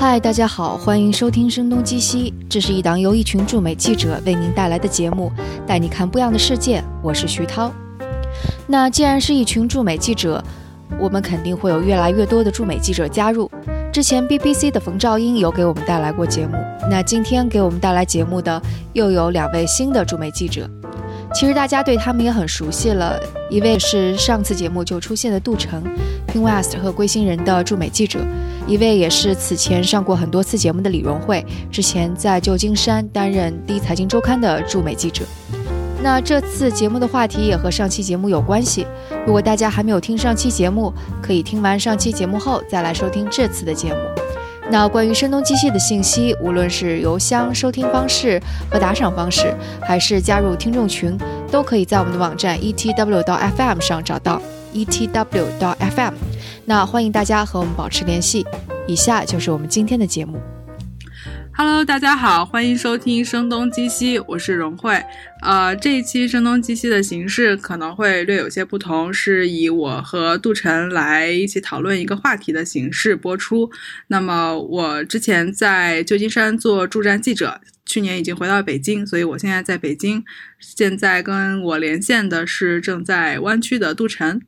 嗨，大家好，欢迎收听《声东击西》，这是一档由一群驻美记者为您带来的节目，带你看不一样的世界。我是徐涛。那既然是一群驻美记者，我们肯定会有越来越多的驻美记者加入。之前 BBC 的冯兆英有给我们带来过节目，那今天给我们带来节目的又有两位新的驻美记者。其实大家对他们也很熟悉了，一位是上次节目就出现的杜成，PingWest 和龟星人的驻美记者；一位也是此前上过很多次节目的李荣慧，之前在旧金山担任第一财经周刊的驻美记者。那这次节目的话题也和上期节目有关系。如果大家还没有听上期节目，可以听完上期节目后再来收听这次的节目。那关于声东击西的信息，无论是邮箱收听方式和打赏方式，还是加入听众群，都可以在我们的网站 etw 到 fm 上找到 etw 到 fm。那欢迎大家和我们保持联系。以下就是我们今天的节目。Hello，大家好，欢迎收听《声东击西》，我是荣慧。呃，这一期《声东击西》的形式可能会略有些不同，是以我和杜晨来一起讨论一个话题的形式播出。那么，我之前在旧金山做驻站记者，去年已经回到北京，所以我现在在北京。现在跟我连线的是正在湾区的杜晨。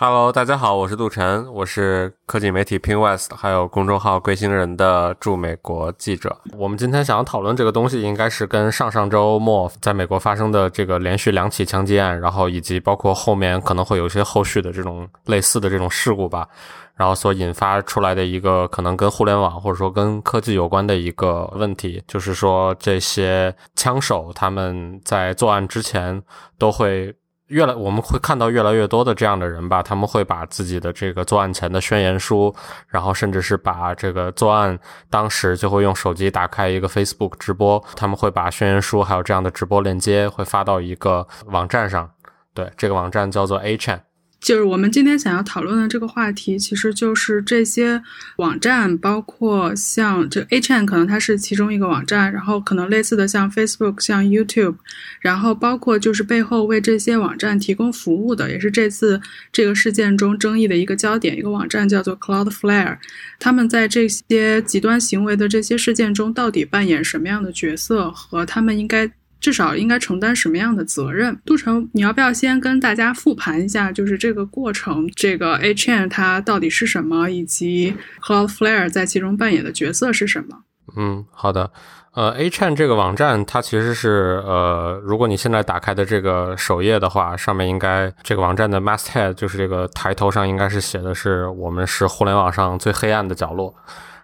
Hello，大家好，我是杜晨，我是科技媒体 Ping West，还有公众号“贵星人”的驻美国记者。我们今天想要讨论这个东西，应该是跟上上周末在美国发生的这个连续两起枪击案，然后以及包括后面可能会有一些后续的这种类似的这种事故吧，然后所引发出来的一个可能跟互联网或者说跟科技有关的一个问题，就是说这些枪手他们在作案之前都会。越来我们会看到越来越多的这样的人吧，他们会把自己的这个作案前的宣言书，然后甚至是把这个作案当时就会用手机打开一个 Facebook 直播，他们会把宣言书还有这样的直播链接会发到一个网站上，对，这个网站叫做 A Chan。就是我们今天想要讨论的这个话题，其实就是这些网站，包括像这 A Chain，可能它是其中一个网站，然后可能类似的像 Facebook、像 YouTube，然后包括就是背后为这些网站提供服务的，也是这次这个事件中争议的一个焦点，一个网站叫做 Cloudflare，他们在这些极端行为的这些事件中到底扮演什么样的角色，和他们应该。至少应该承担什么样的责任？杜成，你要不要先跟大家复盘一下，就是这个过程，这个 A Chain 它到底是什么，以及 Cloudflare 在其中扮演的角色是什么？嗯，好的。呃，A Chain 这个网站，它其实是呃，如果你现在打开的这个首页的话，上面应该这个网站的 masthead 就是这个抬头上应该是写的是我们是互联网上最黑暗的角落。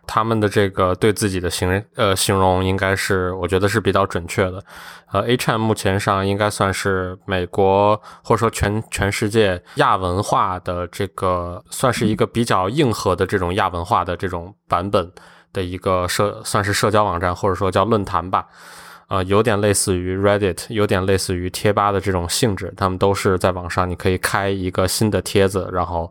他们的这个对自己的形呃形容应该是，我觉得是比较准确的。呃，H&M 目前上应该算是美国或者说全全世界亚文化的这个算是一个比较硬核的这种亚文化的这种版本的一个社，算是社交网站或者说叫论坛吧。呃，有点类似于 Reddit，有点类似于贴吧的这种性质。他们都是在网上，你可以开一个新的帖子，然后。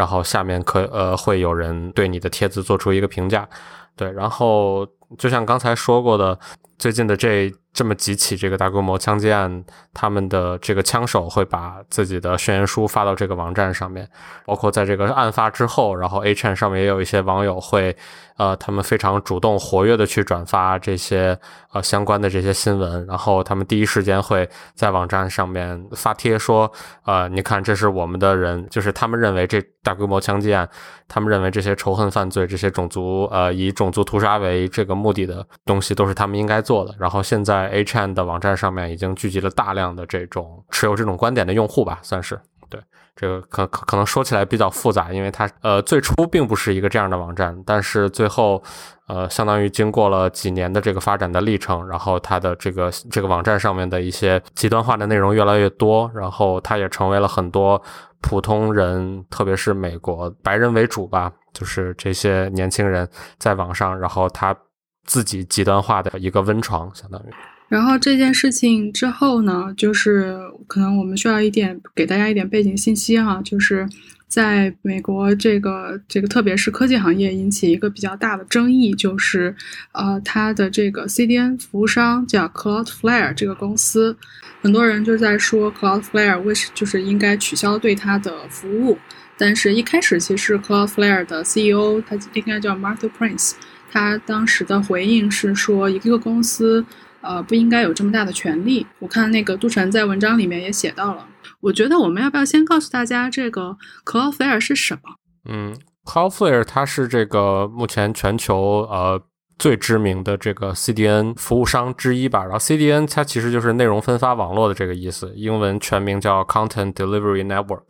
然后下面可呃会有人对你的帖子做出一个评价，对，然后就像刚才说过的，最近的这这么几起这个大规模枪击案，他们的这个枪手会把自己的宣言书发到这个网站上面，包括在这个案发之后，然后 A Chan 上面也有一些网友会。呃，他们非常主动、活跃的去转发这些呃相关的这些新闻，然后他们第一时间会在网站上面发帖说，呃，你看，这是我们的人，就是他们认为这大规模枪击案，他们认为这些仇恨犯罪、这些种族呃以种族屠杀为这个目的的东西，都是他们应该做的。然后现在 A Chan 的网站上面已经聚集了大量的这种持有这种观点的用户吧，算是对。这个可可可能说起来比较复杂，因为它呃最初并不是一个这样的网站，但是最后呃相当于经过了几年的这个发展的历程，然后它的这个这个网站上面的一些极端化的内容越来越多，然后它也成为了很多普通人，特别是美国白人为主吧，就是这些年轻人在网上，然后他自己极端化的一个温床，相当于。然后这件事情之后呢，就是可能我们需要一点给大家一点背景信息哈，就是在美国这个这个特别是科技行业引起一个比较大的争议，就是呃它的这个 CDN 服务商叫 Cloudflare 这个公司，很多人就在说 Cloudflare 为什就是应该取消对它的服务，但是一开始其实 Cloudflare 的 CEO 他应该叫 Martha Prince。他当时的回应是说，一个公司呃不应该有这么大的权利。我看那个杜晨在文章里面也写到了。我觉得我们要不要先告诉大家这个 Cloudflare 是什么？嗯，Cloudflare 它是这个目前全球呃。最知名的这个 CDN 服务商之一吧，然后 CDN 它其实就是内容分发网络的这个意思，英文全名叫 Content Delivery Network。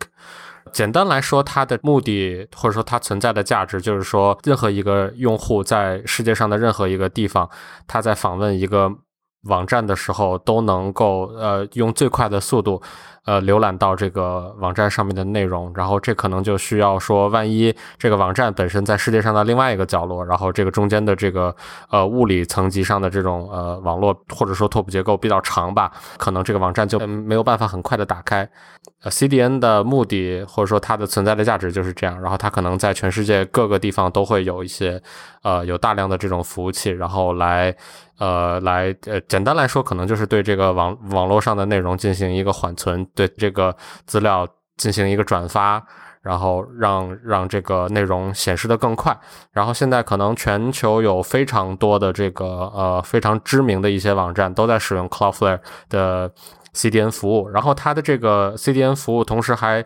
简单来说，它的目的或者说它存在的价值，就是说任何一个用户在世界上的任何一个地方，他在访问一个网站的时候，都能够呃用最快的速度。呃，浏览到这个网站上面的内容，然后这可能就需要说，万一这个网站本身在世界上的另外一个角落，然后这个中间的这个呃物理层级上的这种呃网络或者说拓扑结构比较长吧，可能这个网站就没有办法很快的打开。呃，CDN 的目的或者说它的存在的价值就是这样，然后它可能在全世界各个地方都会有一些呃有大量的这种服务器，然后来呃来呃简单来说，可能就是对这个网网络上的内容进行一个缓存。对这个资料进行一个转发，然后让让这个内容显示的更快。然后现在可能全球有非常多的这个呃非常知名的一些网站都在使用 Cloudflare 的 CDN 服务。然后它的这个 CDN 服务同时还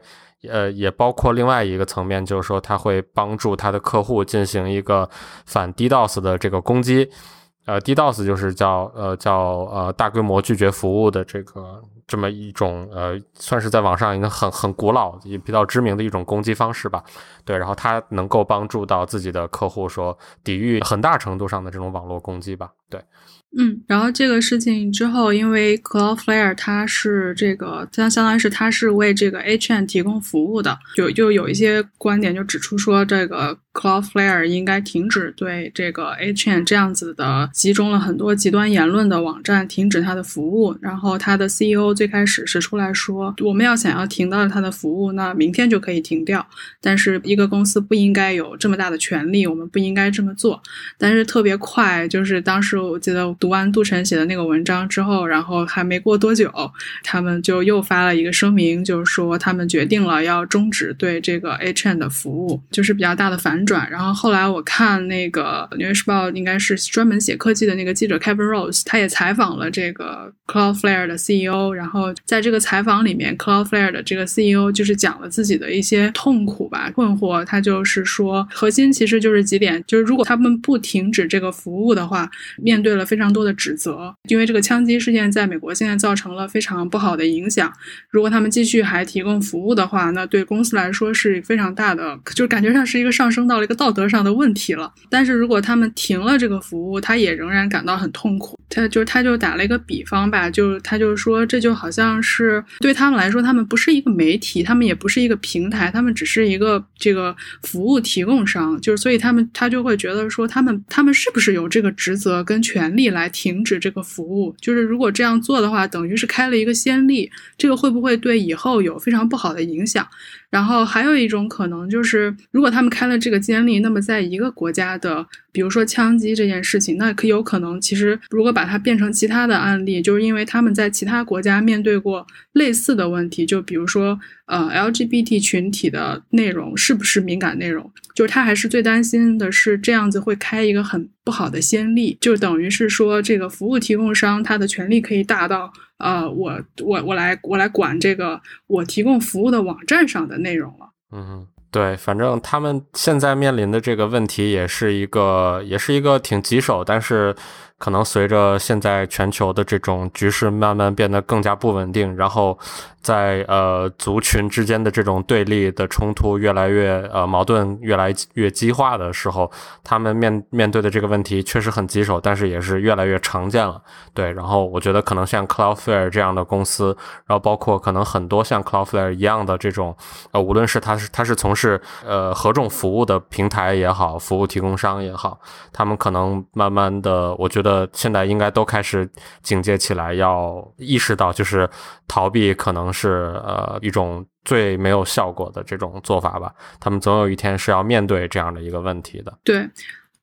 呃也包括另外一个层面，就是说它会帮助它的客户进行一个反 DDoS 的这个攻击。呃，DDoS 就是叫呃叫呃大规模拒绝服务的这个。这么一种呃，算是在网上一个很很古老也比较知名的一种攻击方式吧，对，然后它能够帮助到自己的客户说抵御很大程度上的这种网络攻击吧，对。嗯，然后这个事情之后，因为 Cloudflare 它是这个，相相当于是它是为这个 HN 提供服务的，就就有一些观点就指出说，这个 Cloudflare 应该停止对这个 HN 这样子的集中了很多极端言论的网站停止它的服务。然后它的 CEO 最开始是出来说，我们要想要停到它的服务，那明天就可以停掉。但是一个公司不应该有这么大的权利，我们不应该这么做。但是特别快，就是当时我记得。读完杜晨写的那个文章之后，然后还没过多久，他们就又发了一个声明，就是说他们决定了要终止对这个 HN 的服务，就是比较大的反转。然后后来我看那个《纽约时报》应该是专门写科技的那个记者 Kevin Rose，他也采访了这个 Cloudflare 的 CEO。然后在这个采访里面，Cloudflare 的这个 CEO 就是讲了自己的一些痛苦吧、困惑。他就是说，核心其实就是几点，就是如果他们不停止这个服务的话，面对了非常。多的指责，因为这个枪击事件在美国现在造成了非常不好的影响。如果他们继续还提供服务的话，那对公司来说是非常大的，就感觉上是一个上升到到了一个道德上的问题了。但是如果他们停了这个服务，他也仍然感到很痛苦。他就他就打了一个比方吧，就他就说这就好像是对他们来说，他们不是一个媒体，他们也不是一个平台，他们只是一个这个服务提供商。就是所以他们他就会觉得说，他们他们是不是有这个职责跟权利。来停止这个服务，就是如果这样做的话，等于是开了一个先例，这个会不会对以后有非常不好的影响？然后还有一种可能就是，如果他们开了这个先例，那么在一个国家的，比如说枪击这件事情，那可有可能，其实如果把它变成其他的案例，就是因为他们在其他国家面对过类似的问题，就比如说，呃，LGBT 群体的内容是不是敏感内容，就是他还是最担心的是这样子会开一个很不好的先例，就等于是说这个服务提供商他的权利可以大到。呃，我我我来我来管这个我提供服务的网站上的内容了。嗯，对，反正他们现在面临的这个问题也是一个，也是一个挺棘手，但是。可能随着现在全球的这种局势慢慢变得更加不稳定，然后在呃族群之间的这种对立的冲突越来越呃矛盾越来越激化的时候，他们面面对的这个问题确实很棘手，但是也是越来越常见了。对，然后我觉得可能像 Cloudflare 这样的公司，然后包括可能很多像 Cloudflare 一样的这种呃，无论是他是他是从事呃何种服务的平台也好，服务提供商也好，他们可能慢慢的，我觉得。的，现在应该都开始警戒起来，要意识到，就是逃避可能是呃一种最没有效果的这种做法吧。他们总有一天是要面对这样的一个问题的。对，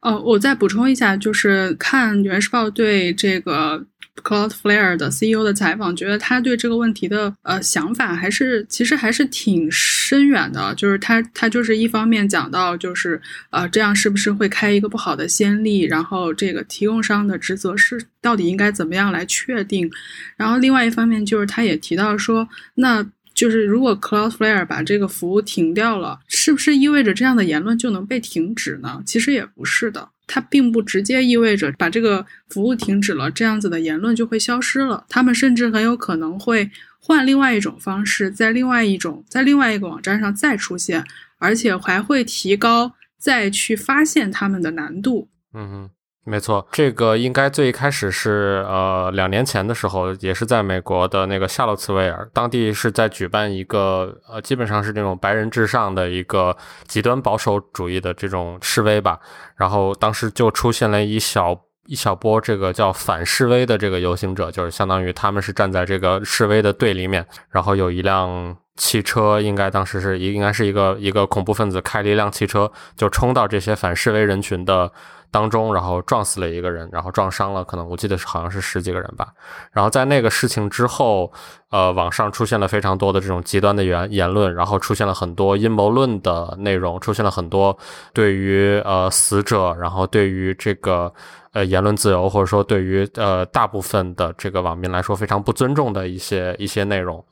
呃，我再补充一下，就是看《纽约时报》对这个 Cloudflare 的 CEO 的采访，觉得他对这个问题的呃想法还是其实还是挺深远的。就是他他就是一方面讲到就是呃这样是不是会开一个不好的先例，然后这个提供商的职责是到底应该怎么样来确定，然后另外一方面就是他也提到说，那就是如果 Cloudflare 把这个服务停掉了，是不是意味着这样的言论就能被停止呢？其实也不是的。它并不直接意味着把这个服务停止了，这样子的言论就会消失了。他们甚至很有可能会换另外一种方式，在另外一种在另外一个网站上再出现，而且还会提高再去发现他们的难度。嗯哼。没错，这个应该最一开始是呃两年前的时候，也是在美国的那个夏洛茨维尔，当地是在举办一个呃基本上是这种白人至上的一个极端保守主义的这种示威吧，然后当时就出现了一小一小波这个叫反示威的这个游行者，就是相当于他们是站在这个示威的对立面，然后有一辆汽车，应该当时是应该是一个一个恐怖分子开了一辆汽车，就冲到这些反示威人群的。当中，然后撞死了一个人，然后撞伤了，可能我记得好像是十几个人吧。然后在那个事情之后，呃，网上出现了非常多的这种极端的言言论，然后出现了很多阴谋论的内容，出现了很多对于呃死者，然后对于这个呃言论自由，或者说对于呃大部分的这个网民来说非常不尊重的一些一些内容，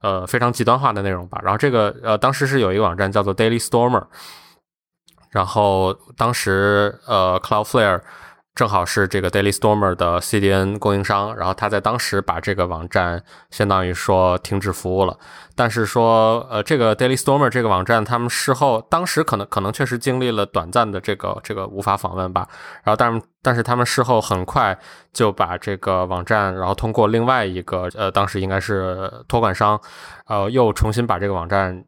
呃，非常极端化的内容吧。然后这个呃，当时是有一个网站叫做 Daily Stormer。然后当时，呃，Cloudflare 正好是这个 Daily Stormer 的 CDN 供应商，然后他在当时把这个网站相当于说停止服务了。但是说，呃，这个 Daily Stormer 这个网站，他们事后当时可能可能确实经历了短暂的这个这个无法访问吧。然后，但但是他们事后很快就把这个网站，然后通过另外一个，呃，当时应该是托管商，呃，又重新把这个网站。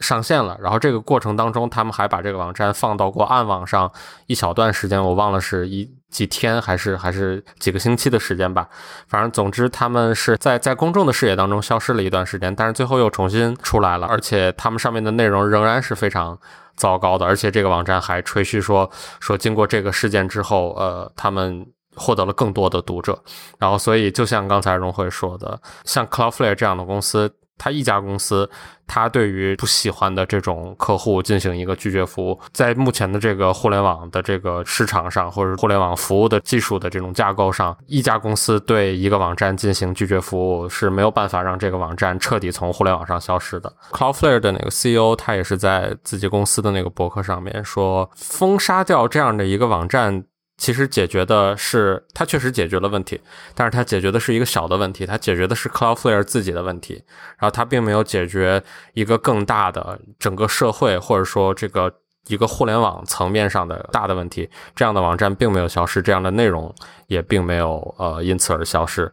上线了，然后这个过程当中，他们还把这个网站放到过暗网上一小段时间，我忘了是一几天还是还是几个星期的时间吧。反正总之，他们是在在公众的视野当中消失了一段时间，但是最后又重新出来了，而且他们上面的内容仍然是非常糟糕的，而且这个网站还吹嘘说说经过这个事件之后，呃，他们获得了更多的读者。然后，所以就像刚才荣辉说的，像 Cloudflare 这样的公司。他一家公司，他对于不喜欢的这种客户进行一个拒绝服务，在目前的这个互联网的这个市场上，或者互联网服务的技术的这种架构上，一家公司对一个网站进行拒绝服务是没有办法让这个网站彻底从互联网上消失的。Cloudflare 的那个 CEO 他也是在自己公司的那个博客上面说，封杀掉这样的一个网站。其实解决的是，它确实解决了问题，但是它解决的是一个小的问题，它解决的是 Cloudflare 自己的问题，然后它并没有解决一个更大的整个社会或者说这个一个互联网层面上的大的问题。这样的网站并没有消失，这样的内容也并没有呃因此而消失。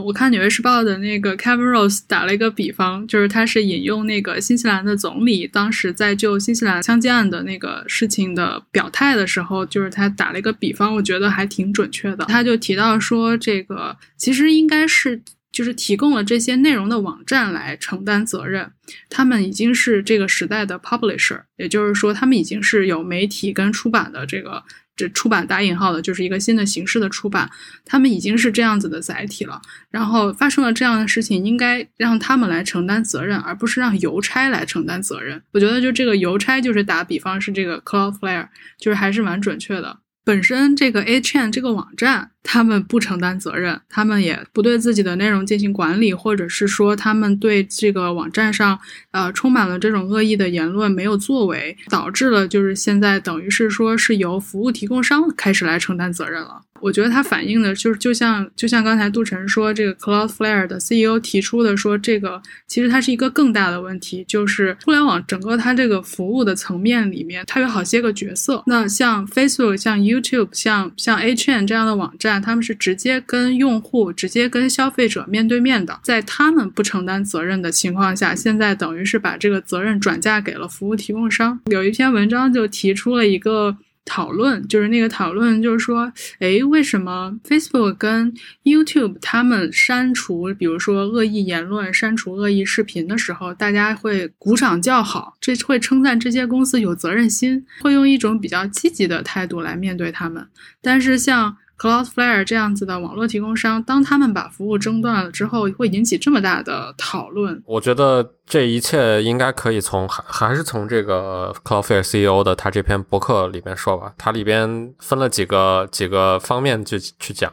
我看《纽约时报》的那个 Kevin Rose 打了一个比方，就是他是引用那个新西兰的总理当时在就新西兰枪击案的那个事情的表态的时候，就是他打了一个比方，我觉得还挺准确的。他就提到说，这个其实应该是就是提供了这些内容的网站来承担责任，他们已经是这个时代的 publisher，也就是说，他们已经是有媒体跟出版的这个。这出版打引号的，就是一个新的形式的出版，他们已经是这样子的载体了。然后发生了这样的事情，应该让他们来承担责任，而不是让邮差来承担责任。我觉得就这个邮差，就是打比方是这个 Cloudflare，就是还是蛮准确的。本身这个 A Chain 这个网站，他们不承担责任，他们也不对自己的内容进行管理，或者是说他们对这个网站上呃充满了这种恶意的言论没有作为，导致了就是现在等于是说是由服务提供商开始来承担责任了。我觉得它反映的就是，就像就像刚才杜晨说，这个 Cloudflare 的 CEO 提出的说，这个其实它是一个更大的问题，就是互联网整个它这个服务的层面里面，它有好些个角色。那像 Facebook、像 YouTube、像像 A Chain 这样的网站，他们是直接跟用户、直接跟消费者面对面的，在他们不承担责任的情况下，现在等于是把这个责任转嫁给了服务提供商。有一篇文章就提出了一个。讨论就是那个讨论，就是说，哎，为什么 Facebook 跟 YouTube 他们删除，比如说恶意言论、删除恶意视频的时候，大家会鼓掌叫好，这会称赞这些公司有责任心，会用一种比较积极的态度来面对他们。但是像 Cloudflare 这样子的网络提供商，当他们把服务中断了之后，会引起这么大的讨论。我觉得这一切应该可以从还还是从这个 Cloudflare CEO 的他这篇博客里面说吧，它里边分了几个几个方面去去讲。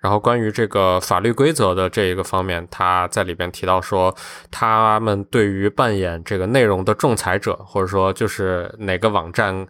然后关于这个法律规则的这一个方面，他在里边提到说，他们对于扮演这个内容的仲裁者，或者说就是哪个网站。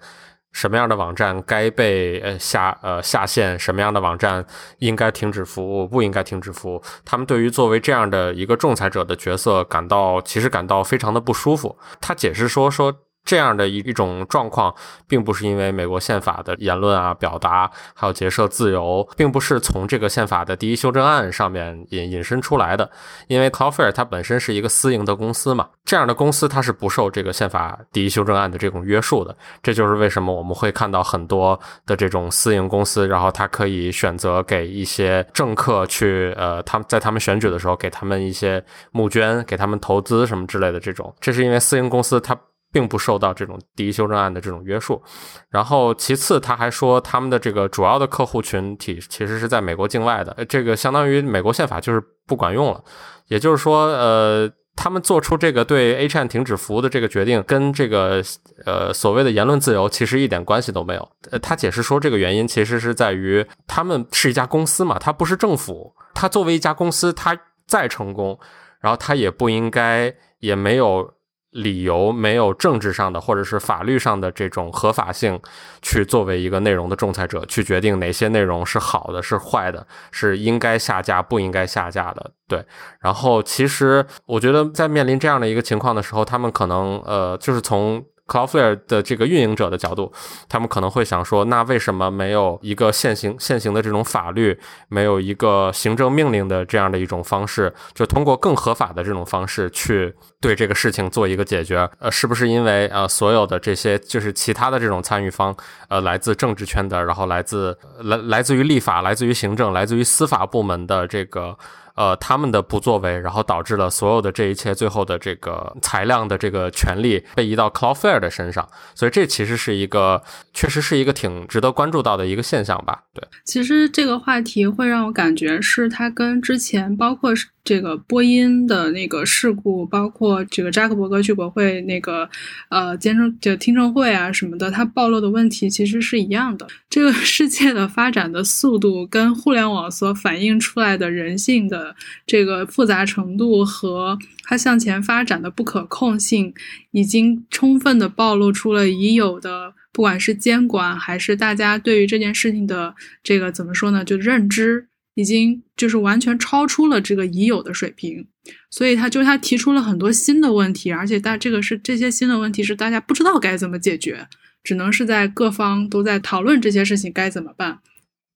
什么样的网站该被呃下呃下线？什么样的网站应该停止服务？不应该停止服务？他们对于作为这样的一个仲裁者的角色感到其实感到非常的不舒服。他解释说说。这样的一一种状况，并不是因为美国宪法的言论啊、表达，还有结社自由，并不是从这个宪法的第一修正案上面引引申出来的。因为 c l o u f a i r 它本身是一个私营的公司嘛，这样的公司它是不受这个宪法第一修正案的这种约束的。这就是为什么我们会看到很多的这种私营公司，然后它可以选择给一些政客去，呃，他们在他们选举的时候给他们一些募捐，给他们投资什么之类的这种。这是因为私营公司它。并不受到这种第一修正案的这种约束，然后其次他还说他们的这个主要的客户群体其实是在美国境外的，这个相当于美国宪法就是不管用了，也就是说，呃，他们做出这个对 A 站停止服务的这个决定，跟这个呃所谓的言论自由其实一点关系都没有。呃，他解释说这个原因其实是在于他们是一家公司嘛，它不是政府，它作为一家公司，它再成功，然后它也不应该也没有。理由没有政治上的或者是法律上的这种合法性，去作为一个内容的仲裁者去决定哪些内容是好的是坏的，是应该下架不应该下架的。对，然后其实我觉得在面临这样的一个情况的时候，他们可能呃就是从。Cloudflare 的这个运营者的角度，他们可能会想说：那为什么没有一个现行现行的这种法律，没有一个行政命令的这样的一种方式，就通过更合法的这种方式去对这个事情做一个解决？呃，是不是因为呃所有的这些就是其他的这种参与方，呃，来自政治圈的，然后来自来来自于立法，来自于行政，来自于司法部门的这个。呃，他们的不作为，然后导致了所有的这一切，最后的这个裁量的这个权利被移到 Cloudflare 的身上，所以这其实是一个，确实是一个挺值得关注到的一个现象吧？对，其实这个话题会让我感觉是它跟之前包括这个播音的那个事故，包括这个扎克伯格去国会那个呃监证就听证会啊什么的，它暴露的问题其实是一样的。这个 世界的发展的速度跟互联网所反映出来的人性的。这个复杂程度和它向前发展的不可控性，已经充分的暴露出了已有的，不管是监管还是大家对于这件事情的这个怎么说呢，就认知，已经就是完全超出了这个已有的水平。所以他就他提出了很多新的问题，而且大这个是这些新的问题是大家不知道该怎么解决，只能是在各方都在讨论这些事情该怎么办。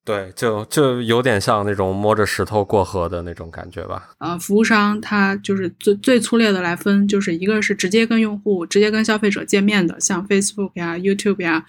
对，就就有点像那种摸着石头过河的那种感觉吧。呃，服务商他就是最最粗略的来分，就是一个是直接跟用户、直接跟消费者见面的，像 Facebook 呀、YouTube 呀，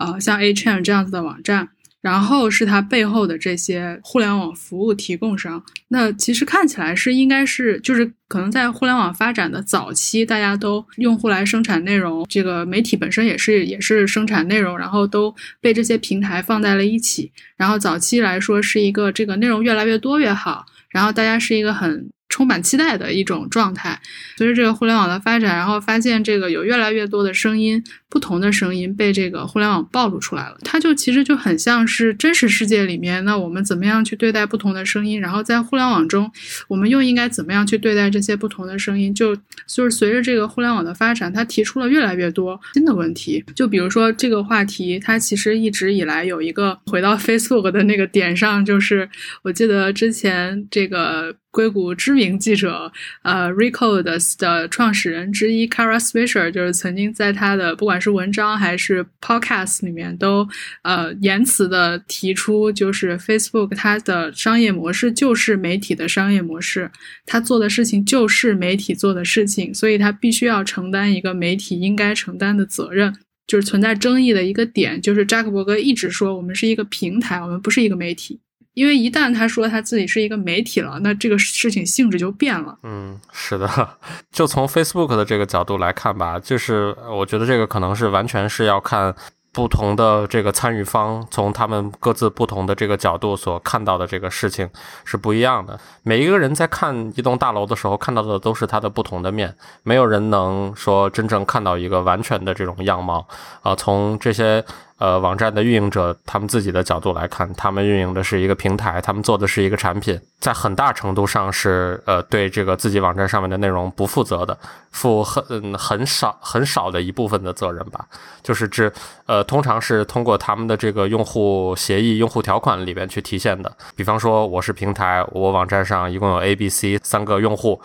呃，像 A Chain 这样子的网站。然后是它背后的这些互联网服务提供商，那其实看起来是应该是就是可能在互联网发展的早期，大家都用户来生产内容，这个媒体本身也是也是生产内容，然后都被这些平台放在了一起。然后早期来说是一个这个内容越来越多越好，然后大家是一个很。充满期待的一种状态。随着这个互联网的发展，然后发现这个有越来越多的声音，不同的声音被这个互联网暴露出来了。它就其实就很像是真实世界里面，那我们怎么样去对待不同的声音？然后在互联网中，我们又应该怎么样去对待这些不同的声音？就就是随着这个互联网的发展，它提出了越来越多新的问题。就比如说这个话题，它其实一直以来有一个回到 Facebook 的那个点上，就是我记得之前这个。硅谷知名记者，呃，Recode 的创始人之一 Kara Swisher，就是曾经在他的不管是文章还是 Podcast 里面，都呃言辞的提出，就是 Facebook 它的商业模式就是媒体的商业模式，它做的事情就是媒体做的事情，所以它必须要承担一个媒体应该承担的责任。就是存在争议的一个点，就是扎克伯格一直说我们是一个平台，我们不是一个媒体。因为一旦他说他自己是一个媒体了，那这个事情性质就变了。嗯，是的，就从 Facebook 的这个角度来看吧，就是我觉得这个可能是完全是要看不同的这个参与方从他们各自不同的这个角度所看到的这个事情是不一样的。每一个人在看一栋大楼的时候，看到的都是它的不同的面，没有人能说真正看到一个完全的这种样貌啊。从这些。呃，网站的运营者，他们自己的角度来看，他们运营的是一个平台，他们做的是一个产品，在很大程度上是呃对这个自己网站上面的内容不负责的，负很很少很少的一部分的责任吧，就是指呃通常是通过他们的这个用户协议、用户条款里边去体现的。比方说，我是平台，我网站上一共有 A、B、C 三个用户。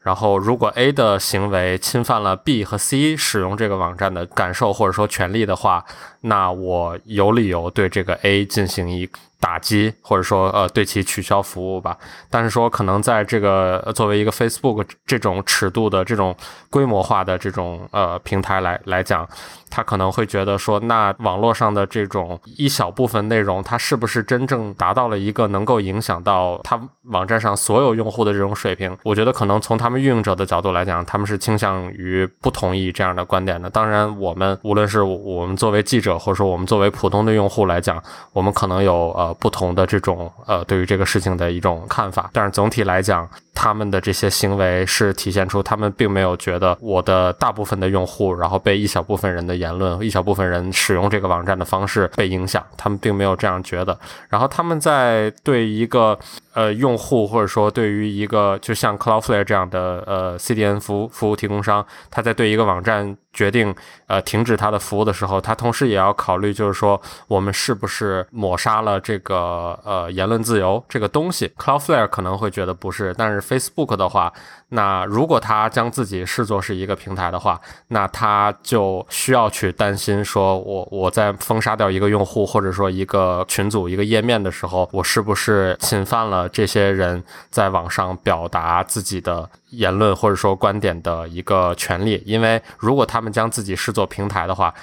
然后，如果 A 的行为侵犯了 B 和 C 使用这个网站的感受或者说权利的话，那我有理由对这个 A 进行一。打击或者说呃对其取消服务吧，但是说可能在这个作为一个 Facebook 这种尺度的这种规模化的这种呃平台来来讲，他可能会觉得说，那网络上的这种一小部分内容，它是不是真正达到了一个能够影响到他网站上所有用户的这种水平？我觉得可能从他们运营者的角度来讲，他们是倾向于不同意这样的观点的。当然，我们无论是我们作为记者，或者说我们作为普通的用户来讲，我们可能有呃。不同的这种呃，对于这个事情的一种看法，但是总体来讲，他们的这些行为是体现出他们并没有觉得我的大部分的用户，然后被一小部分人的言论、一小部分人使用这个网站的方式被影响，他们并没有这样觉得。然后他们在对一个呃用户，或者说对于一个就像 Cloudflare 这样的呃 CDN 服服务提供商，他在对一个网站。决定呃停止他的服务的时候，他同时也要考虑，就是说我们是不是抹杀了这个呃言论自由这个东西。Cloudflare 可能会觉得不是，但是 Facebook 的话。那如果他将自己视作是一个平台的话，那他就需要去担心，说我我在封杀掉一个用户或者说一个群组一个页面的时候，我是不是侵犯了这些人在网上表达自己的言论或者说观点的一个权利？因为如果他们将自己视作平台的话。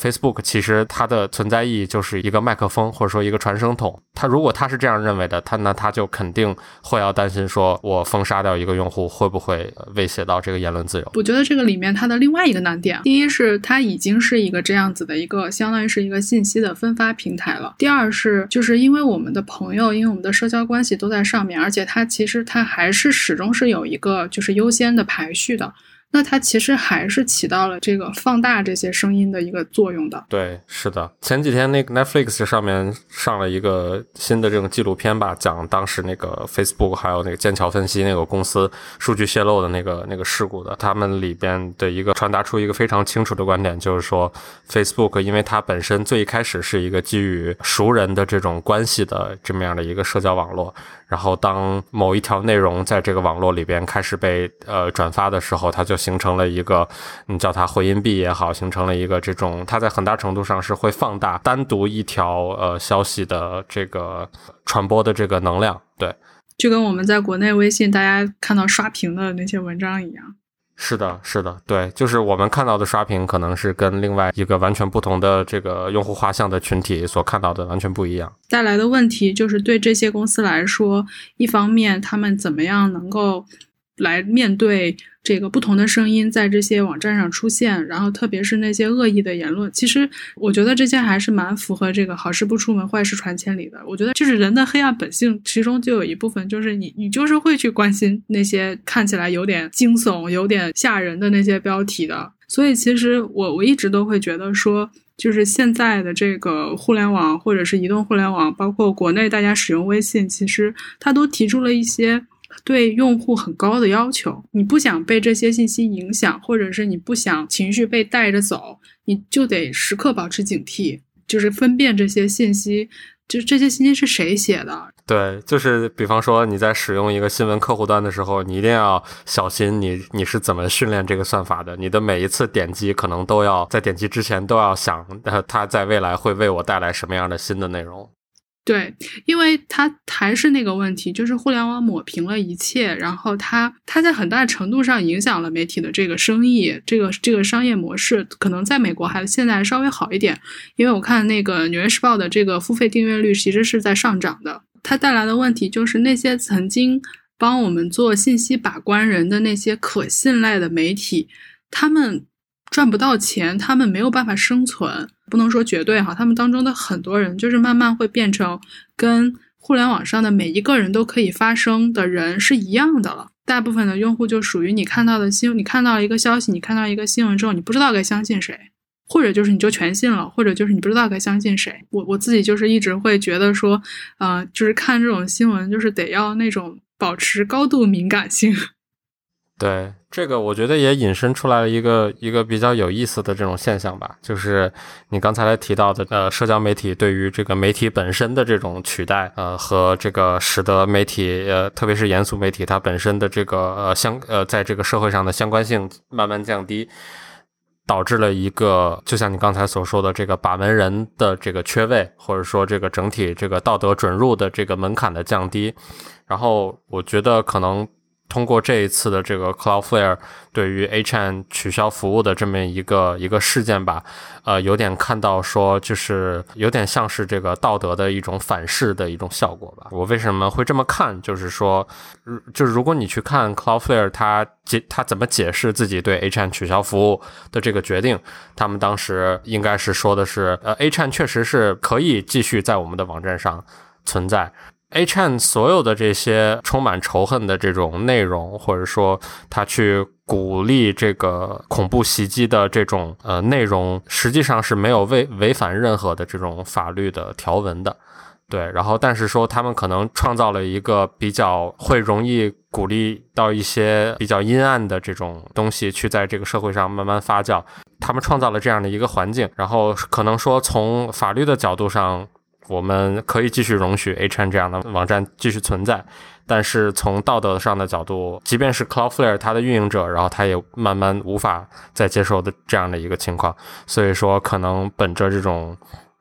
Facebook 其实它的存在意义就是一个麦克风或者说一个传声筒。他如果他是这样认为的，他那他就肯定会要担心说，我封杀掉一个用户会不会威胁到这个言论自由？我觉得这个里面它的另外一个难点，第一是它已经是一个这样子的一个，相当于是一个信息的分发平台了。第二是就是因为我们的朋友，因为我们的社交关系都在上面，而且它其实它还是始终是有一个就是优先的排序的。那它其实还是起到了这个放大这些声音的一个作用的。对，是的。前几天那个 Netflix 上面上了一个新的这种纪录片吧，讲当时那个 Facebook 还有那个剑桥分析那个公司数据泄露的那个那个事故的。他们里边的一个传达出一个非常清楚的观点，就是说 Facebook 因为它本身最一开始是一个基于熟人的这种关系的这么样的一个社交网络。然后，当某一条内容在这个网络里边开始被呃转发的时候，它就形成了一个，你叫它回音壁也好，形成了一个这种，它在很大程度上是会放大单独一条呃消息的这个传播的这个能量。对，就跟我们在国内微信大家看到刷屏的那些文章一样。是的，是的，对，就是我们看到的刷屏，可能是跟另外一个完全不同的这个用户画像的群体所看到的完全不一样。带来的问题就是对这些公司来说，一方面他们怎么样能够。来面对这个不同的声音在这些网站上出现，然后特别是那些恶意的言论，其实我觉得这些还是蛮符合这个“好事不出门，坏事传千里”的。我觉得就是人的黑暗本性，其中就有一部分就是你，你就是会去关心那些看起来有点惊悚、有点吓人的那些标题的。所以其实我我一直都会觉得说，就是现在的这个互联网或者是移动互联网，包括国内大家使用微信，其实它都提出了一些。对用户很高的要求，你不想被这些信息影响，或者是你不想情绪被带着走，你就得时刻保持警惕，就是分辨这些信息，就这些信息是谁写的。对，就是比方说你在使用一个新闻客户端的时候，你一定要小心，你你是怎么训练这个算法的？你的每一次点击可能都要在点击之前都要想，它在未来会为我带来什么样的新的内容。对，因为它还是那个问题，就是互联网抹平了一切，然后它它在很大程度上影响了媒体的这个生意，这个这个商业模式，可能在美国还现在稍微好一点，因为我看那个《纽约时报》的这个付费订阅率其实是在上涨的。它带来的问题就是那些曾经帮我们做信息把关人的那些可信赖的媒体，他们赚不到钱，他们没有办法生存。不能说绝对哈，他们当中的很多人就是慢慢会变成跟互联网上的每一个人都可以发声的人是一样的了。大部分的用户就属于你看到的新，你看到一个消息，你看到一个新闻之后，你不知道该相信谁，或者就是你就全信了，或者就是你不知道该相信谁。我我自己就是一直会觉得说，呃，就是看这种新闻，就是得要那种保持高度敏感性。对这个，我觉得也引申出来了一个一个比较有意思的这种现象吧，就是你刚才来提到的，呃，社交媒体对于这个媒体本身的这种取代，呃，和这个使得媒体，呃，特别是严肃媒体它本身的这个呃相呃，在这个社会上的相关性慢慢降低，导致了一个就像你刚才所说的这个把门人的这个缺位，或者说这个整体这个道德准入的这个门槛的降低，然后我觉得可能。通过这一次的这个 Cloudflare 对于 HAN 取消服务的这么一个一个事件吧，呃，有点看到说，就是有点像是这个道德的一种反噬的一种效果吧。我为什么会这么看？就是说，就是如果你去看 Cloudflare 他解他怎么解释自己对 HAN 取消服务的这个决定，他们当时应该是说的是，呃，HAN 确实是可以继续在我们的网站上存在。A Chan 所有的这些充满仇恨的这种内容，或者说他去鼓励这个恐怖袭击的这种呃内容，实际上是没有违违反任何的这种法律的条文的。对，然后但是说他们可能创造了一个比较会容易鼓励到一些比较阴暗的这种东西去在这个社会上慢慢发酵，他们创造了这样的一个环境，然后可能说从法律的角度上。我们可以继续容许 HAN 这样的网站继续存在，但是从道德上的角度，即便是 Cloudflare 它的运营者，然后他也慢慢无法再接受的这样的一个情况。所以说，可能本着这种，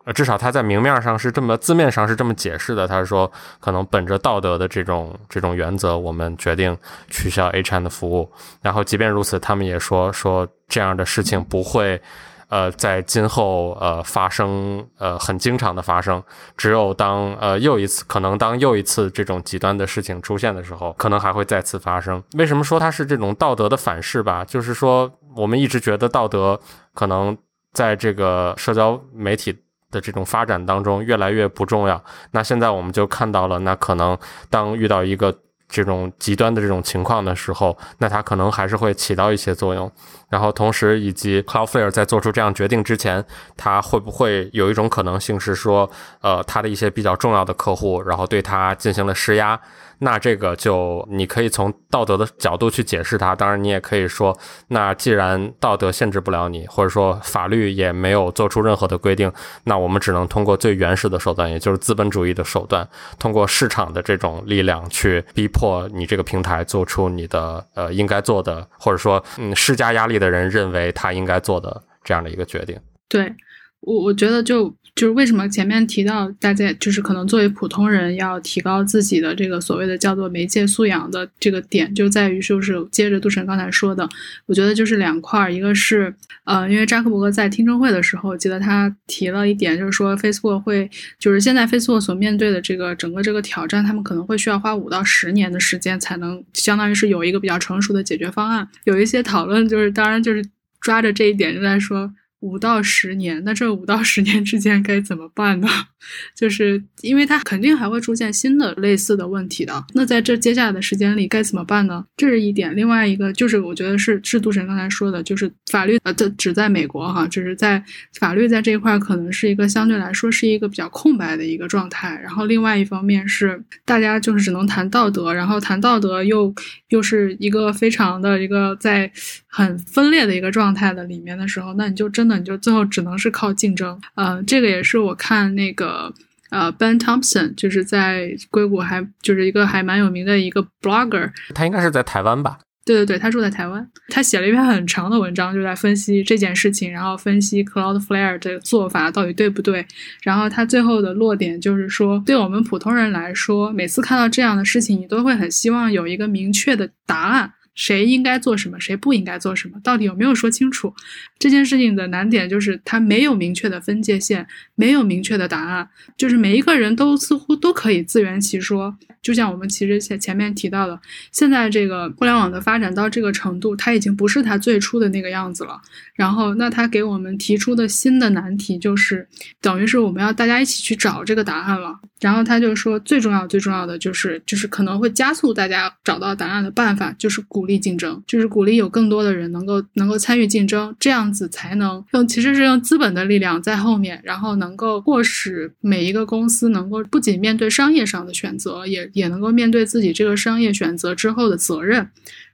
呃，至少他在明面上是这么字面上是这么解释的，他是说可能本着道德的这种这种原则，我们决定取消 HAN 的服务。然后即便如此，他们也说说这样的事情不会。呃，在今后呃发生呃很经常的发生，只有当呃又一次可能当又一次这种极端的事情出现的时候，可能还会再次发生。为什么说它是这种道德的反噬吧？就是说我们一直觉得道德可能在这个社交媒体的这种发展当中越来越不重要。那现在我们就看到了，那可能当遇到一个。这种极端的这种情况的时候，那它可能还是会起到一些作用。然后同时，以及 Cloudflare 在做出这样决定之前，它会不会有一种可能性是说，呃，它的一些比较重要的客户，然后对它进行了施压。那这个就你可以从道德的角度去解释它，当然你也可以说，那既然道德限制不了你，或者说法律也没有做出任何的规定，那我们只能通过最原始的手段，也就是资本主义的手段，通过市场的这种力量去逼迫你这个平台做出你的呃应该做的，或者说嗯施加压力的人认为他应该做的这样的一个决定。对我，我觉得就。就是为什么前面提到大家就是可能作为普通人要提高自己的这个所谓的叫做媒介素养的这个点，就在于就是接着杜晨刚才说的，我觉得就是两块儿，一个是呃，因为扎克伯格在听证会的时候，记得他提了一点，就是说 Facebook 会就是现在 Facebook 所面对的这个整个这个挑战，他们可能会需要花五到十年的时间才能相当于是有一个比较成熟的解决方案。有一些讨论就是当然就是抓着这一点就在说。五到十年，那这五到十年之间该怎么办呢？就是因为它肯定还会出现新的类似的问题的。那在这接下来的时间里该怎么办呢？这是一点。另外一个就是，我觉得是是杜神刚才说的，就是法律呃，这只在美国哈，只是在法律在这一块可能是一个相对来说是一个比较空白的一个状态。然后另外一方面是大家就是只能谈道德，然后谈道德又又是一个非常的一个在很分裂的一个状态的里面的时候，那你就真。的你就最后只能是靠竞争，呃，这个也是我看那个呃 Ben Thompson，就是在硅谷还就是一个还蛮有名的一个 blogger，他应该是在台湾吧？对对对，他住在台湾，他写了一篇很长的文章，就在分析这件事情，然后分析 Cloudflare 这个做法到底对不对，然后他最后的落点就是说，对我们普通人来说，每次看到这样的事情，你都会很希望有一个明确的答案。谁应该做什么，谁不应该做什么，到底有没有说清楚？这件事情的难点就是它没有明确的分界线，没有明确的答案，就是每一个人都似乎都可以自圆其说。就像我们其实前前面提到的，现在这个互联网的发展到这个程度，它已经不是它最初的那个样子了。然后，那它给我们提出的新的难题就是，等于是我们要大家一起去找这个答案了。然后他就说，最重要最重要的就是，就是可能会加速大家找到答案的办法，就是鼓励竞争，就是鼓励有更多的人能够能够参与竞争，这样子才能用其实是用资本的力量在后面，然后能够迫使每一个公司能够不仅面对商业上的选择，也也能够面对自己这个商业选择之后的责任。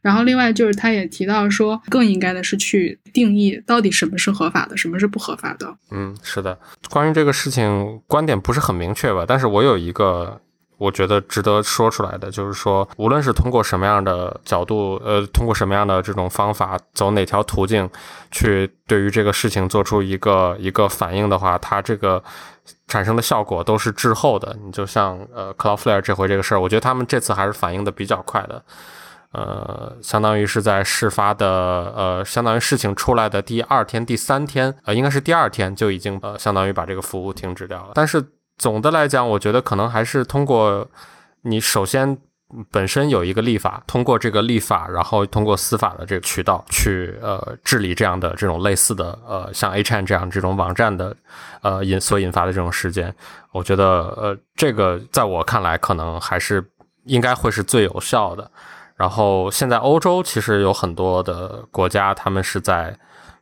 然后另外就是他也提到说，更应该的是去定义到底什么是合法的，什么是不合法的。嗯，是的，关于这个事情观点不是很明确吧？但是我有一个我觉得值得说出来的，就是说，无论是通过什么样的角度，呃，通过什么样的这种方法，走哪条途径去对于这个事情做出一个一个反应的话，它这个产生的效果都是滞后的。你就像呃，Cloudflare 这回这个事儿，我觉得他们这次还是反应的比较快的。呃，相当于是在事发的呃，相当于事情出来的第二天、第三天，呃，应该是第二天就已经呃，相当于把这个服务停止掉了。但是总的来讲，我觉得可能还是通过你首先本身有一个立法，通过这个立法，然后通过司法的这个渠道去呃治理这样的这种类似的呃像 A chain 这样这种网站的呃引所引发的这种事件，我觉得呃这个在我看来可能还是应该会是最有效的。然后现在欧洲其实有很多的国家，他们是在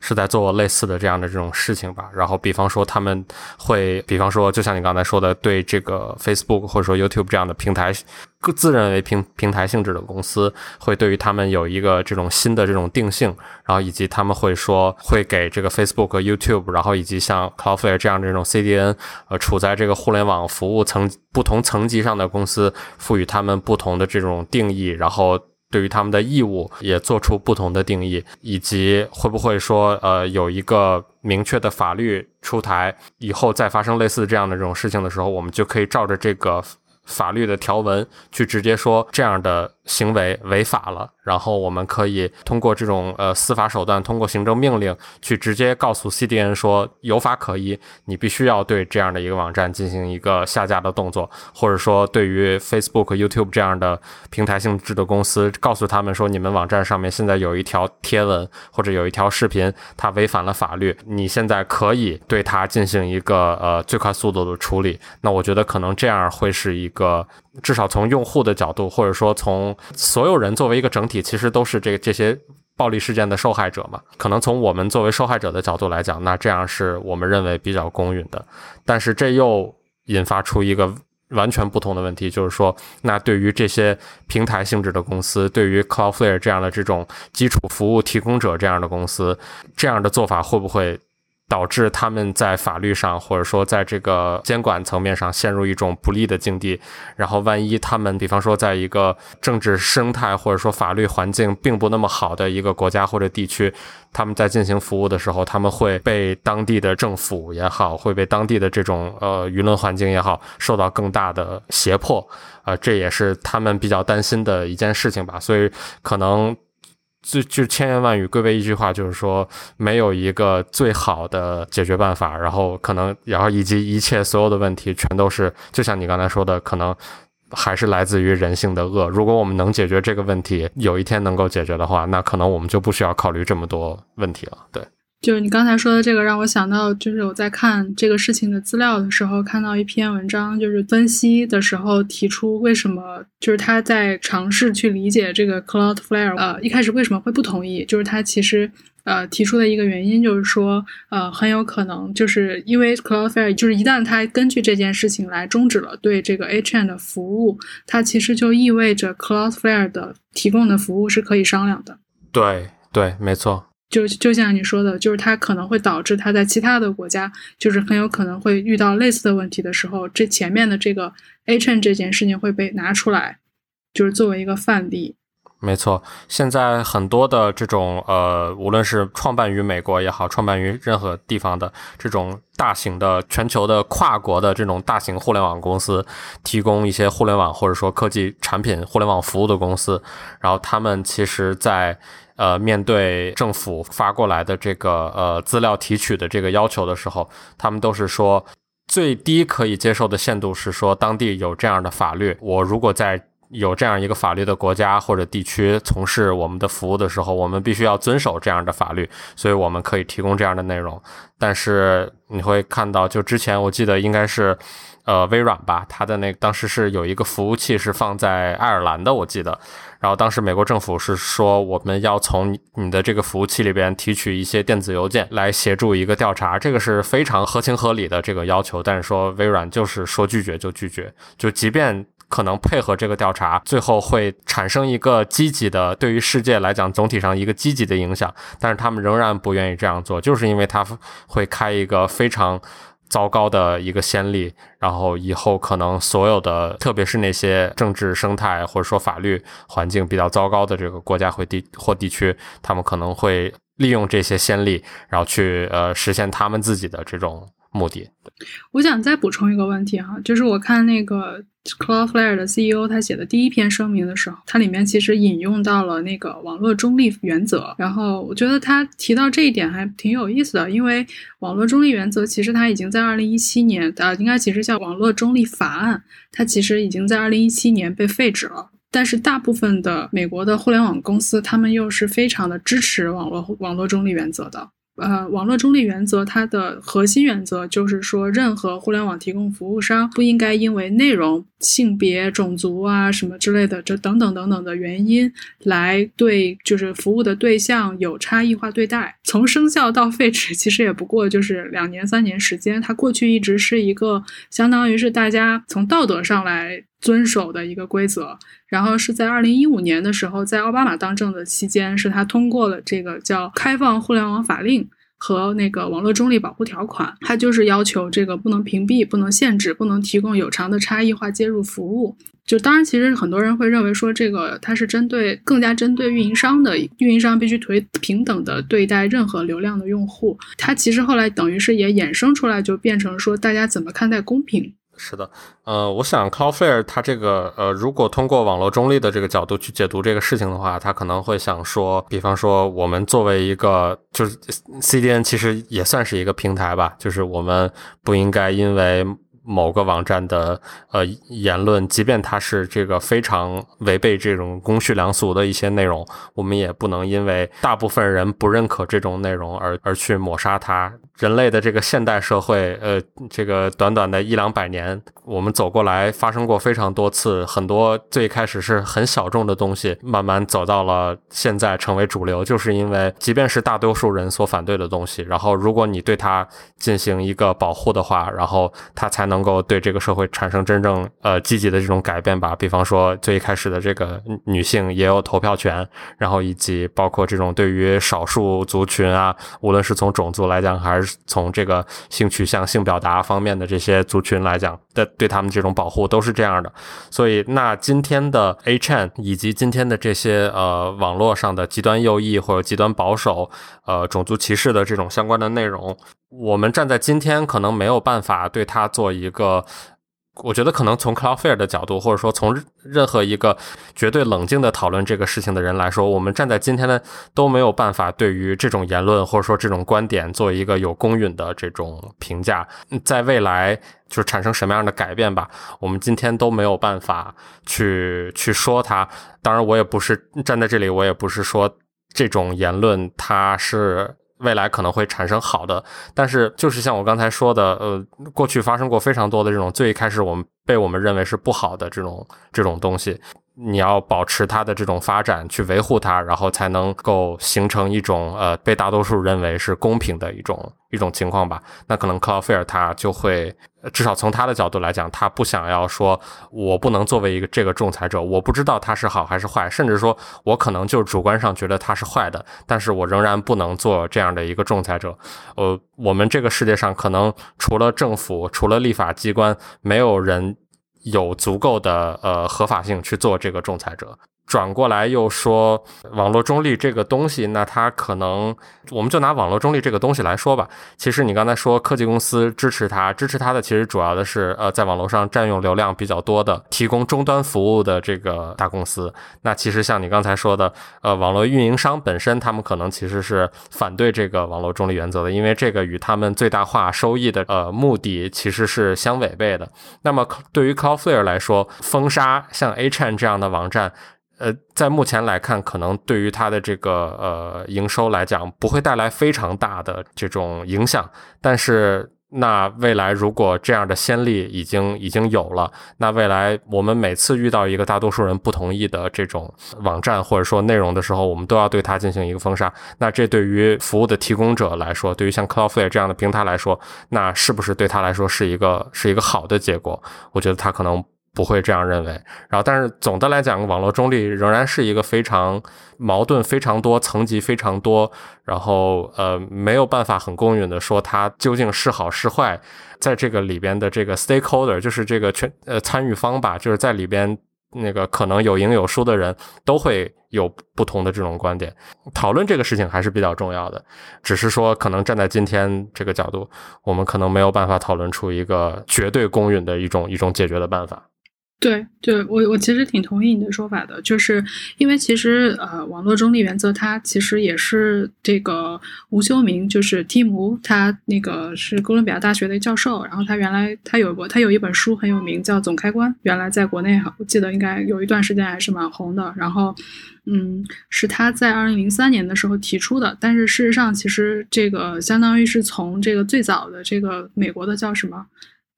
是在做类似的这样的这种事情吧。然后比方说他们会，比方说就像你刚才说的，对这个 Facebook 或者说 YouTube 这样的平台，各自认为平平台性质的公司，会对于他们有一个这种新的这种定性。然后以及他们会说会给这个 Facebook、YouTube，然后以及像 Cloudflare 这样的这种 CDN，呃，处在这个互联网服务层不同层级上的公司，赋予他们不同的这种定义，然后对于他们的义务也做出不同的定义，以及会不会说呃有一个明确的法律出台，以后再发生类似这样的这种事情的时候，我们就可以照着这个。法律的条文去直接说这样的行为违法了，然后我们可以通过这种呃司法手段，通过行政命令去直接告诉 CDN 说有法可依，你必须要对这样的一个网站进行一个下架的动作，或者说对于 Facebook、YouTube 这样的平台性质的公司，告诉他们说你们网站上面现在有一条贴文或者有一条视频，它违反了法律，你现在可以对它进行一个呃最快速度的处理。那我觉得可能这样会是一。个至少从用户的角度，或者说从所有人作为一个整体，其实都是这这些暴力事件的受害者嘛。可能从我们作为受害者的角度来讲，那这样是我们认为比较公允的。但是这又引发出一个完全不同的问题，就是说，那对于这些平台性质的公司，对于 Cloudflare 这样的这种基础服务提供者这样的公司，这样的做法会不会？导致他们在法律上，或者说在这个监管层面上陷入一种不利的境地。然后，万一他们，比方说，在一个政治生态或者说法律环境并不那么好的一个国家或者地区，他们在进行服务的时候，他们会被当地的政府也好，会被当地的这种呃舆论环境也好，受到更大的胁迫。啊，这也是他们比较担心的一件事情吧。所以，可能。就就千言万语归为一句话，就是说没有一个最好的解决办法，然后可能，然后以及一切所有的问题全都是，就像你刚才说的，可能还是来自于人性的恶。如果我们能解决这个问题，有一天能够解决的话，那可能我们就不需要考虑这么多问题了。对。就是你刚才说的这个，让我想到，就是我在看这个事情的资料的时候，看到一篇文章，就是分析的时候提出为什么，就是他在尝试去理解这个 Cloudflare，呃，一开始为什么会不同意，就是他其实呃提出的一个原因，就是说，呃，很有可能就是因为 Cloudflare，就是一旦他根据这件事情来终止了对这个 H N 的服务，它其实就意味着 Cloudflare 的提供的服务是可以商量的。对对，没错。就就像你说的，就是它可能会导致它在其他的国家，就是很有可能会遇到类似的问题的时候，这前面的这个 A chain 这件事情会被拿出来，就是作为一个范例。没错，现在很多的这种呃，无论是创办于美国也好，创办于任何地方的这种大型的全球的跨国的这种大型互联网公司，提供一些互联网或者说科技产品、互联网服务的公司，然后他们其实，在呃面对政府发过来的这个呃资料提取的这个要求的时候，他们都是说最低可以接受的限度是说当地有这样的法律，我如果在有这样一个法律的国家或者地区从事我们的服务的时候，我们必须要遵守这样的法律，所以我们可以提供这样的内容。但是你会看到，就之前我记得应该是，呃，微软吧，它的那当时是有一个服务器是放在爱尔兰的，我记得。然后当时美国政府是说，我们要从你的这个服务器里边提取一些电子邮件来协助一个调查，这个是非常合情合理的这个要求。但是说微软就是说拒绝就拒绝，就即便。可能配合这个调查，最后会产生一个积极的，对于世界来讲总体上一个积极的影响。但是他们仍然不愿意这样做，就是因为他会开一个非常糟糕的一个先例，然后以后可能所有的，特别是那些政治生态或者说法律环境比较糟糕的这个国家或地或地区，他们可能会利用这些先例，然后去呃实现他们自己的这种。目的，我想再补充一个问题哈，就是我看那个 Cloudflare 的 CEO 他写的第一篇声明的时候，它里面其实引用到了那个网络中立原则，然后我觉得他提到这一点还挺有意思的，因为网络中立原则其实它已经在二零一七年，呃，应该其实叫网络中立法案，它其实已经在二零一七年被废止了，但是大部分的美国的互联网公司，他们又是非常的支持网络网络中立原则的。呃，网络中立原则它的核心原则就是说，任何互联网提供服务商不应该因为内容、性别、种族啊什么之类的这等等等等的原因来对就是服务的对象有差异化对待。从生效到废止，其实也不过就是两年三年时间。它过去一直是一个相当于是大家从道德上来。遵守的一个规则，然后是在二零一五年的时候，在奥巴马当政的期间，是他通过了这个叫《开放互联网法令》和那个网络中立保护条款，它就是要求这个不能屏蔽、不能限制、不能提供有偿的差异化接入服务。就当然，其实很多人会认为说，这个它是针对更加针对运营商的，运营商必须推平等的对待任何流量的用户。它其实后来等于是也衍生出来，就变成说大家怎么看待公平。是的，呃，我想 Cloudflare 它这个呃，如果通过网络中立的这个角度去解读这个事情的话，他可能会想说，比方说我们作为一个就是 CDN，其实也算是一个平台吧，就是我们不应该因为。某个网站的呃言论，即便它是这个非常违背这种公序良俗的一些内容，我们也不能因为大部分人不认可这种内容而而去抹杀它。人类的这个现代社会，呃，这个短短的一两百年，我们走过来，发生过非常多次，很多最开始是很小众的东西，慢慢走到了现在成为主流，就是因为即便是大多数人所反对的东西，然后如果你对它进行一个保护的话，然后它才能。能够对这个社会产生真正呃积极的这种改变吧，比方说最一开始的这个女性也有投票权，然后以及包括这种对于少数族群啊，无论是从种族来讲，还是从这个性取向、性表达方面的这些族群来讲的，对他们这种保护都是这样的。所以，那今天的 A Chan 以及今天的这些呃网络上的极端右翼或者极端保守、呃种族歧视的这种相关的内容。我们站在今天，可能没有办法对它做一一个，我觉得可能从 Cloudflare 的角度，或者说从任何一个绝对冷静的讨论这个事情的人来说，我们站在今天呢，都没有办法对于这种言论或者说这种观点做一个有公允的这种评价。在未来就是产生什么样的改变吧，我们今天都没有办法去去说它。当然，我也不是站在这里，我也不是说这种言论它是。未来可能会产生好的，但是就是像我刚才说的，呃，过去发生过非常多的这种最一开始我们被我们认为是不好的这种这种东西。你要保持它的这种发展，去维护它，然后才能够形成一种呃被大多数认为是公平的一种一种情况吧。那可能克劳菲尔他就会，至少从他的角度来讲，他不想要说我不能作为一个这个仲裁者，我不知道他是好还是坏，甚至说我可能就主观上觉得他是坏的，但是我仍然不能做这样的一个仲裁者。呃，我们这个世界上可能除了政府，除了立法机关，没有人。有足够的呃合法性去做这个仲裁者，转过来又说网络中立这个东西，那它可能我们就拿网络中立这个东西来说吧。其实你刚才说科技公司支持它，支持它的其实主要的是呃在网络上占用流量比较多的、提供终端服务的这个大公司。那其实像你刚才说的，呃，网络运营商本身他们可能其实是反对这个网络中立原则的，因为这个与他们最大化收益的呃目的其实是相违背的。那么对于 Cloudflare 来说，封杀像 A chan 这样的网站。呃，在目前来看，可能对于它的这个呃营收来讲，不会带来非常大的这种影响。但是，那未来如果这样的先例已经已经有了，那未来我们每次遇到一个大多数人不同意的这种网站或者说内容的时候，我们都要对它进行一个封杀。那这对于服务的提供者来说，对于像 Cloudflare 这样的平台来说，那是不是对他来说是一个是一个好的结果？我觉得他可能。不会这样认为，然后，但是总的来讲，网络中立仍然是一个非常矛盾、非常多层级、非常多，然后呃没有办法很公允的说它究竟是好是坏，在这个里边的这个 stakeholder 就是这个全呃参与方吧，就是在里边那个可能有赢有输的人都会有不同的这种观点，讨论这个事情还是比较重要的，只是说可能站在今天这个角度，我们可能没有办法讨论出一个绝对公允的一种一种解决的办法。对，对我我其实挺同意你的说法的，就是因为其实呃，网络中立原则它其实也是这个吴修明，就是蒂姆，他那个是哥伦比亚大学的教授，然后他原来他有过他有一本书很有名，叫《总开关》，原来在国内哈我记得应该有一段时间还是蛮红的。然后，嗯，是他在二零零三年的时候提出的，但是事实上其实这个相当于是从这个最早的这个美国的叫什么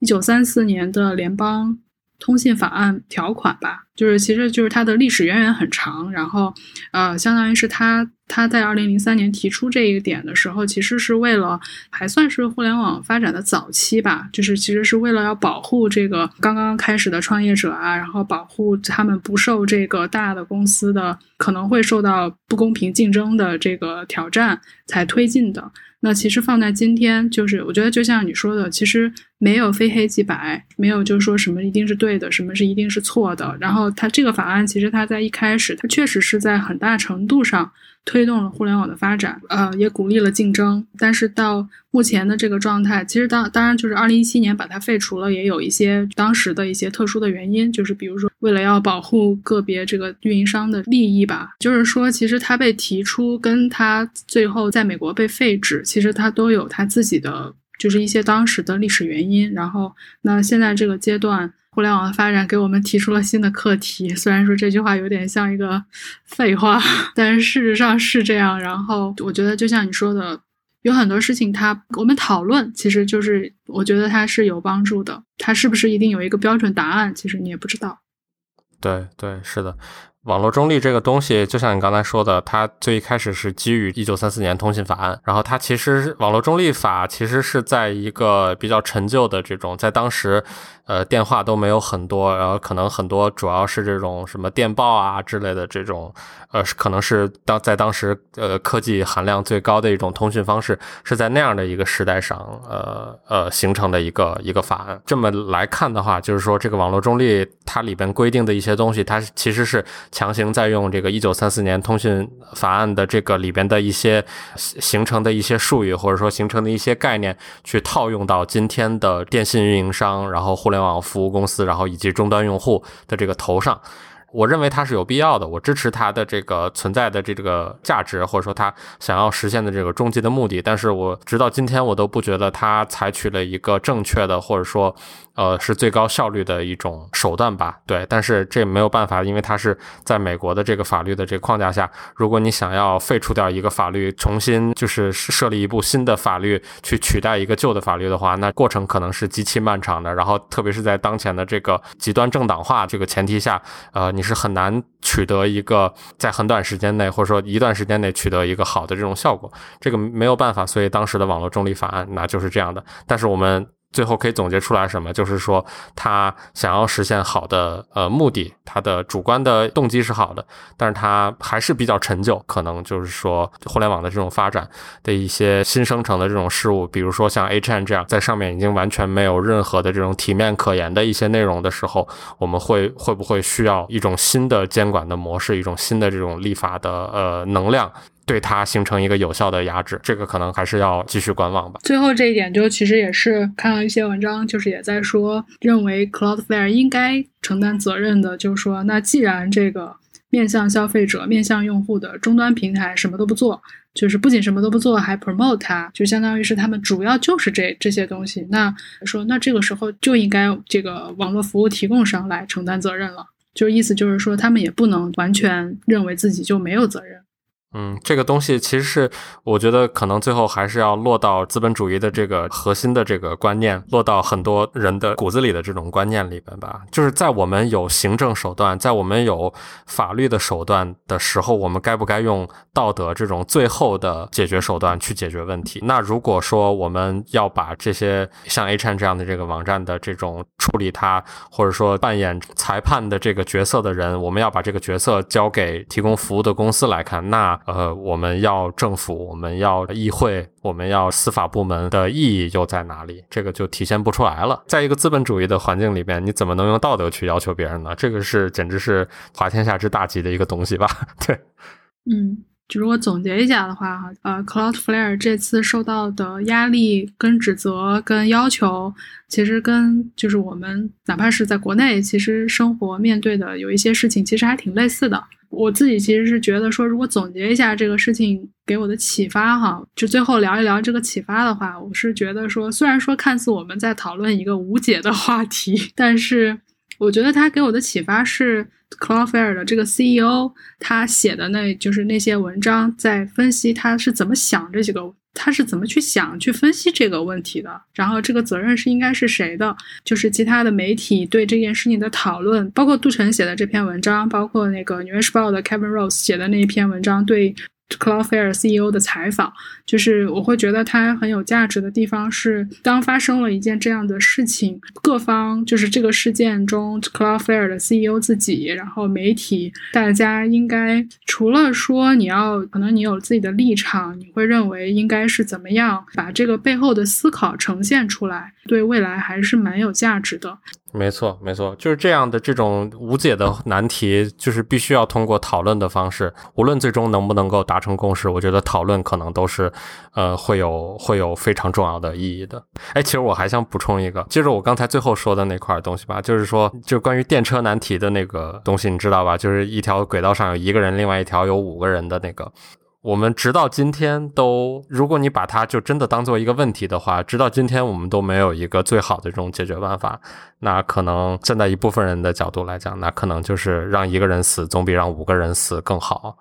一九三四年的联邦。通信法案条款吧，就是其实就是它的历史渊源很长，然后，呃，相当于是他他在二零零三年提出这一点的时候，其实是为了还算是互联网发展的早期吧，就是其实是为了要保护这个刚刚开始的创业者啊，然后保护他们不受这个大的公司的可能会受到不公平竞争的这个挑战才推进的。那其实放在今天，就是我觉得就像你说的，其实没有非黑即白，没有就是说什么一定是对的，什么是一定是错的。然后它这个法案其实它在一开始，它确实是在很大程度上。推动了互联网的发展，呃，也鼓励了竞争。但是到目前的这个状态，其实当当然就是二零一七年把它废除了，也有一些当时的一些特殊的原因，就是比如说为了要保护个别这个运营商的利益吧。就是说，其实它被提出，跟它最后在美国被废止，其实它都有它自己的，就是一些当时的历史原因。然后，那现在这个阶段。互联网的发展给我们提出了新的课题，虽然说这句话有点像一个废话，但是事实上是这样。然后我觉得，就像你说的，有很多事情，它我们讨论，其实就是我觉得它是有帮助的。它是不是一定有一个标准答案？其实你也不知道。对对，是的。网络中立这个东西，就像你刚才说的，它最一开始是基于一九三四年通信法案，然后它其实网络中立法其实是在一个比较陈旧的这种，在当时。呃，电话都没有很多，然后可能很多主要是这种什么电报啊之类的这种，呃，是可能是当在当时呃科技含量最高的一种通讯方式，是在那样的一个时代上，呃呃形成的一个一个法案。这么来看的话，就是说这个网络中立它里边规定的一些东西，它其实是强行在用这个一九三四年通讯法案的这个里边的一些形成的一些术语，或者说形成的一些概念，去套用到今天的电信运营商，然后。互联网服务公司，然后以及终端用户的这个头上，我认为它是有必要的，我支持它的这个存在的这个价值，或者说它想要实现的这个终极的目的。但是我直到今天，我都不觉得它采取了一个正确的，或者说。呃，是最高效率的一种手段吧？对，但是这没有办法，因为它是在美国的这个法律的这个框架下。如果你想要废除掉一个法律，重新就是设立一部新的法律去取代一个旧的法律的话，那过程可能是极其漫长的。然后，特别是在当前的这个极端政党化这个前提下，呃，你是很难取得一个在很短时间内，或者说一段时间内取得一个好的这种效果。这个没有办法，所以当时的网络中立法案那就是这样的。但是我们。最后可以总结出来什么？就是说，他想要实现好的呃目的，他的主观的动机是好的，但是他还是比较陈旧。可能就是说，互联网的这种发展的一些新生成的这种事物，比如说像 H N 这样，在上面已经完全没有任何的这种体面可言的一些内容的时候，我们会会不会需要一种新的监管的模式，一种新的这种立法的呃能量？对它形成一个有效的压制，这个可能还是要继续观望吧。最后这一点，就其实也是看到一些文章，就是也在说，认为 Cloudflare 应该承担责任的，就是说，那既然这个面向消费者、面向用户的终端平台什么都不做，就是不仅什么都不做，还 promote 它，就相当于是他们主要就是这这些东西。那说，那这个时候就应该这个网络服务提供商来承担责任了。就是意思就是说，他们也不能完全认为自己就没有责任。嗯，这个东西其实是我觉得可能最后还是要落到资本主义的这个核心的这个观念，落到很多人的骨子里的这种观念里边吧。就是在我们有行政手段，在我们有法律的手段的时候，我们该不该用道德这种最后的解决手段去解决问题？那如果说我们要把这些像 A 站这样的这个网站的这种处理它，或者说扮演裁判的这个角色的人，我们要把这个角色交给提供服务的公司来看，那。呃，我们要政府，我们要议会，我们要司法部门的意义又在哪里？这个就体现不出来了。在一个资本主义的环境里边，你怎么能用道德去要求别人呢？这个是简直是滑天下之大稽的一个东西吧？对，嗯，就如果总结一下的话，哈，呃，Cloudflare 这次受到的压力、跟指责、跟要求，其实跟就是我们哪怕是在国内，其实生活面对的有一些事情，其实还挺类似的。我自己其实是觉得说，如果总结一下这个事情给我的启发哈，就最后聊一聊这个启发的话，我是觉得说，虽然说看似我们在讨论一个无解的话题，但是我觉得他给我的启发是 Cloudflare 的这个 CEO 他写的那就是那些文章，在分析他是怎么想这几个。他是怎么去想、去分析这个问题的？然后这个责任是应该是谁的？就是其他的媒体对这件事情的讨论，包括杜晨写的这篇文章，包括那个《纽约时报》的 Kevin Rose 写的那一篇文章，对。Cloudflare CEO 的采访，就是我会觉得它很有价值的地方是，当发生了一件这样的事情，各方就是这个事件中，Cloudflare 的 CEO 自己，然后媒体，大家应该除了说你要可能你有自己的立场，你会认为应该是怎么样把这个背后的思考呈现出来，对未来还是蛮有价值的。没错，没错，就是这样的这种无解的难题，就是必须要通过讨论的方式，无论最终能不能够达成共识，我觉得讨论可能都是，呃，会有会有非常重要的意义的。哎，其实我还想补充一个，接着我刚才最后说的那块东西吧，就是说，就关于电车难题的那个东西，你知道吧？就是一条轨道上有一个人，另外一条有五个人的那个。我们直到今天都，如果你把它就真的当做一个问题的话，直到今天我们都没有一个最好的这种解决办法。那可能站在一部分人的角度来讲，那可能就是让一个人死总比让五个人死更好。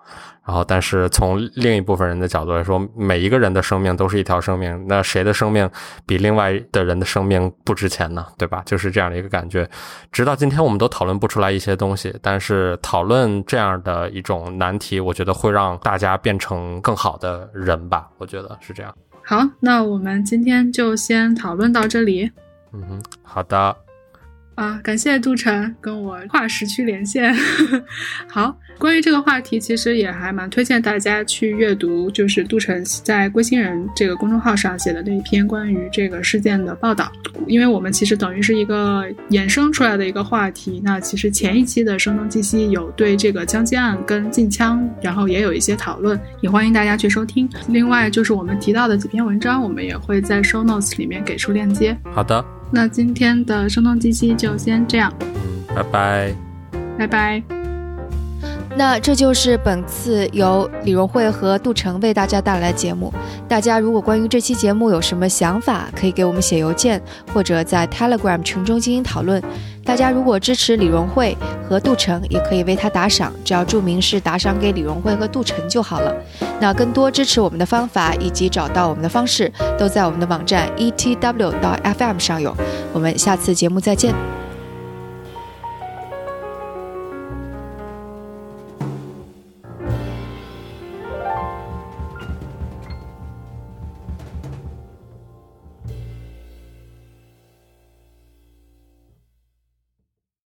然后，但是从另一部分人的角度来说，每一个人的生命都是一条生命，那谁的生命比另外的人的生命不值钱呢？对吧？就是这样的一个感觉。直到今天，我们都讨论不出来一些东西，但是讨论这样的一种难题，我觉得会让大家变成更好的人吧。我觉得是这样。好，那我们今天就先讨论到这里。嗯哼，好的。啊，感谢杜晨跟我跨时区连线。好，关于这个话题，其实也还蛮推荐大家去阅读，就是杜晨在龟星人这个公众号上写的那一篇关于这个事件的报道。因为我们其实等于是一个衍生出来的一个话题。那其实前一期的声东击西有对这个枪击案跟禁枪，然后也有一些讨论，也欢迎大家去收听。另外就是我们提到的几篇文章，我们也会在 show notes 里面给出链接。好的。那今天的声东击西就先这样，嗯，拜拜，拜拜。那这就是本次由李荣慧和杜成为大家带来的节目。大家如果关于这期节目有什么想法，可以给我们写邮件，或者在 Telegram 群中进行讨论。大家如果支持李荣慧和杜成，也可以为他打赏，只要注明是打赏给李荣慧和杜成就好了。那更多支持我们的方法以及找到我们的方式，都在我们的网站 etw 到 fm 上有。我们下次节目再见。